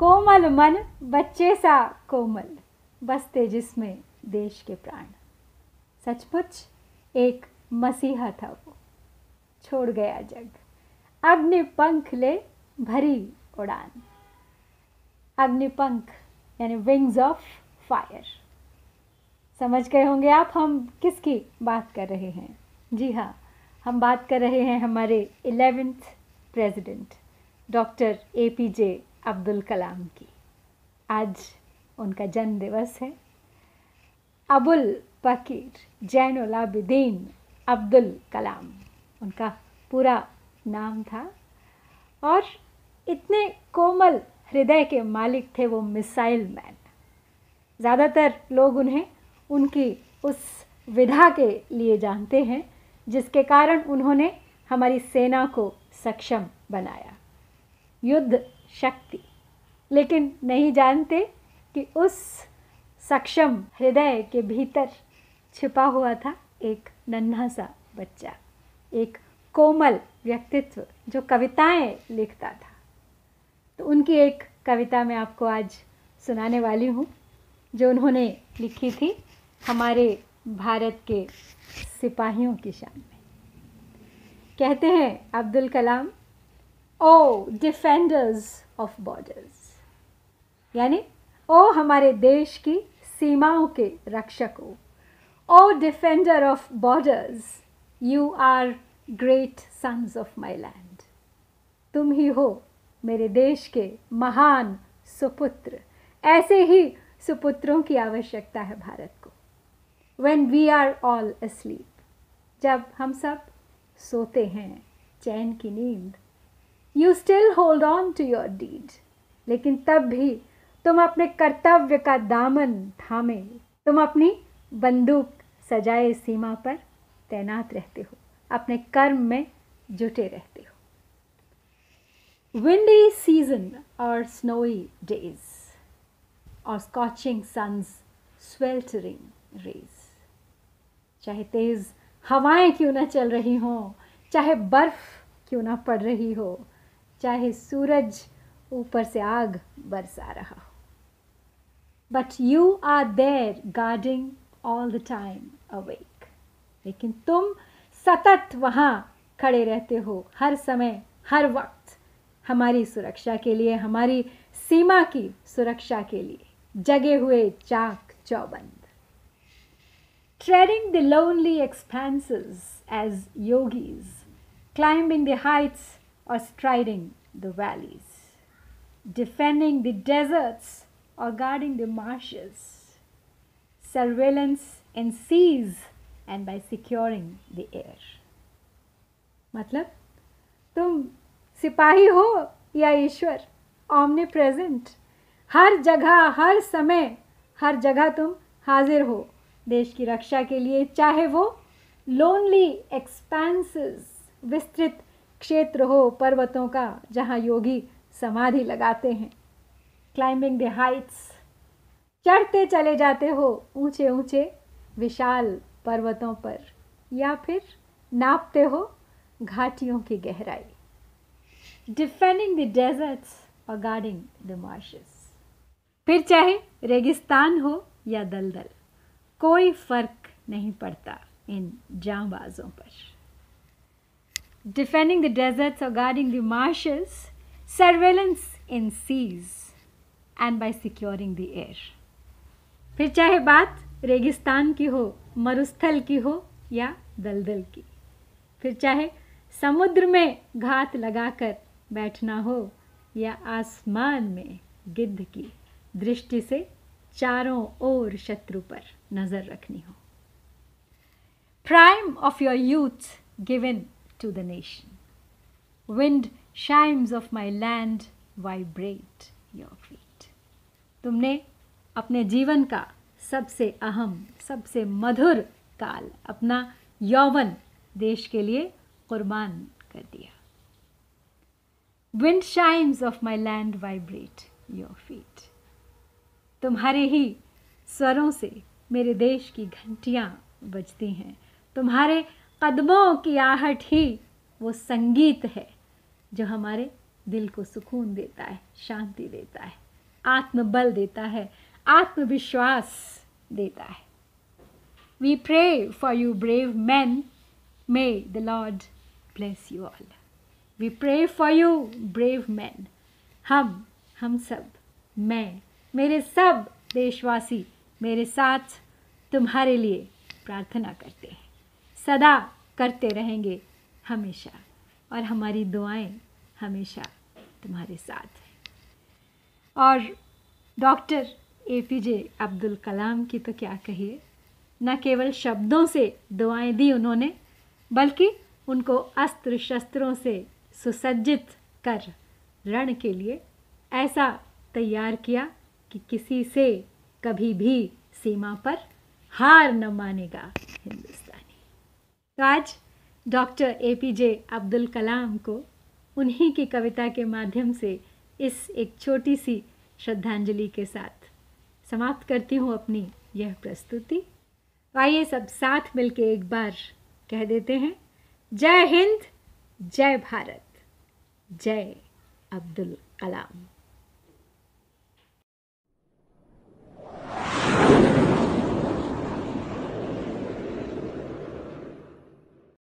कोमल मन, बच्चे सा कोमल। बसते जिसमें देश के प्राण। सचमुच एक मसीहा था वो। छोड़ गया जग। अग्निपंख ले भरी उड़ान। अग्निपंख यानी विंग्स ऑफ़ फायर समझ गए होंगे आप हम किसकी बात कर रहे हैं? जी हाँ हम बात कर रहे हैं हमारे eleventh president doctor A P J Abdul Kalam की। आज उनका जन्म दिवस है। अबुल पकीर जैन जैनुलाबिदीन अब्दुल कलाम। उनका पूरा नाम था। और इतने कोमल हृदय के मालिक थे वो मिसाइल मैन। ज़्यादातर लोग उन्हें उनकी उस विधा के लिए जानते हैं, जिसके कारण उन्होंने हमारी सेना को सक्षम बनाया। युद्ध शक्ति। लेकिन नहीं जानते कि उस सक्षम हृदय के भीतर छिपा हुआ था एक नन्हा सा बच्चा, एक कोमल व्यक्तित्व जो कविताएँ लिखता था। तो उनकी एक कविता मैं आपको आज सुनाने वाली हूँ, जो उन्होंने लिखी थी हमारे भारत के सिपाहियों की शान में। कहते हैं Abdul Kalam O defenders of borders यानी, ओ हमारे देश की सीमाओं के रक्षकों. O defender of borders you are great sons of my land तुम ही हो मेरे देश के महान सुपुत्र. ऐसे ही सुपुत्रों की आवश्यकता है भारत को. When we are all asleep जब हम सब सोते हैं, चैन की नींद you still hold on to your deed लेकिन तब भी तुम अपने कर्तव्य का दामन थामे। तुम अपनी बंदूक सजाए सीमा पर तैनात रहते हो। अपने कर्म में जुटे रहते हो। विंडी सीज़न और स्नोई डेज़ और स्कॉचिंग सन्स स्वेल्टरिंग रेज चाहे तेज़ हवाएँ क्यों ना चल रही हों, चाहे बर्फ़ क्यों ना पड़ रही हो चाहे सूरज ऊपर से आग बरसा रहा हो। But you are there guarding all the time awake लेकिन तुम सतत वहाँ खड़े रहते हो हर समय, हर वक्त, हमारी सुरक्षा के लिए, हमारी सीमा की सुरक्षा के लिए। जगे हुए चाक चौबंद। Treading the lonely expanses as yogis climbing the heights or striding the valleys, defending the deserts or guarding the marshes, surveillance in seas and by securing the air मतलब तुम सिपाही हो या ईश्वर ऑमने प्रेजेंट हर जगह हर समय हर जगह तुम हाजिर हो। देश की रक्षा के लिए चाहे वो लोनली एक्सपेंसेस विस्तृत क्षेत्र हो पर्वतों का, जहाँ योगी समाधि लगाते हैं। क्लाइंबिंग द हाइट्स चढ़ते चले जाते हो ऊँचे ऊँचे विशाल पर्वतों पर, या फिर नापते हो घाटियों की गहराई। डिफेंडिंग द डेजर्ट्स और गार्डिंग द मार्शेस फिर चाहे रेगिस्तान हो या दलदल, कोई फ़र्क नहीं पड़ता इन जांबाजों पर। डिफेंडिंग द डेजर्ट्स और guarding the marshes surveillance in seas and by securing the air फिर चाहे बात रेगिस्तान की हो, मरुस्थल की हो, या दलदल की। फिर चाहे समुद्र में घात लगाकर बैठना हो, या आसमान में गिद्ध की दृष्टि से चारों ओर शत्रु पर नज़र रखनी हो। Prime of your youth given to the nation wind chimes of my land vibrate your feet तुमने अपने जीवन का सबसे अहम, सबसे मधुर काल, अपना यौवन देश के लिए कुर्बान कर दिया। Wind chimes of my land vibrate your feet तुम्हारे ही स्वरों से मेरे देश की घंटियाँ बजती हैं। तुम्हारे कदमों की आहट ही वो संगीत है, जो हमारे दिल को सुकून देता है, शांति देता है, आत्मबल देता है, आत्मविश्वास देता है। We pray for you brave man may the Lord bless you all we pray for you brave man हम हम सब, मैं, मेरे सब देशवासी, मेरे साथ तुम्हारे लिए प्रार्थना करते हैं। सदा करते रहेंगे हमेशा। और हमारी दुआएँ हमेशा तुम्हारे साथ हैं। और doctor A P J Abdul Kalam की तो क्या कहिए, न केवल शब्दों से दुआएँ दी उन्होंने, बल्कि उनको अस्त्र शस्त्रों से सुसज्जित कर रण के लिए ऐसा तैयार किया कि किसी से कभी भी सीमा पर हार न मानेगा हिंदुस्तानी। तो आज doctor A P J Abdul Kalam को उन्हीं की कविता के माध्यम से इस एक छोटी सी श्रद्धांजलि के साथ समाप्त करती हूँ अपनी यह प्रस्तुति। तो आइए सब साथ मिलके एक बार कह देते हैं, जय हिंद, जय भारत, जय अब्दुल कलाम।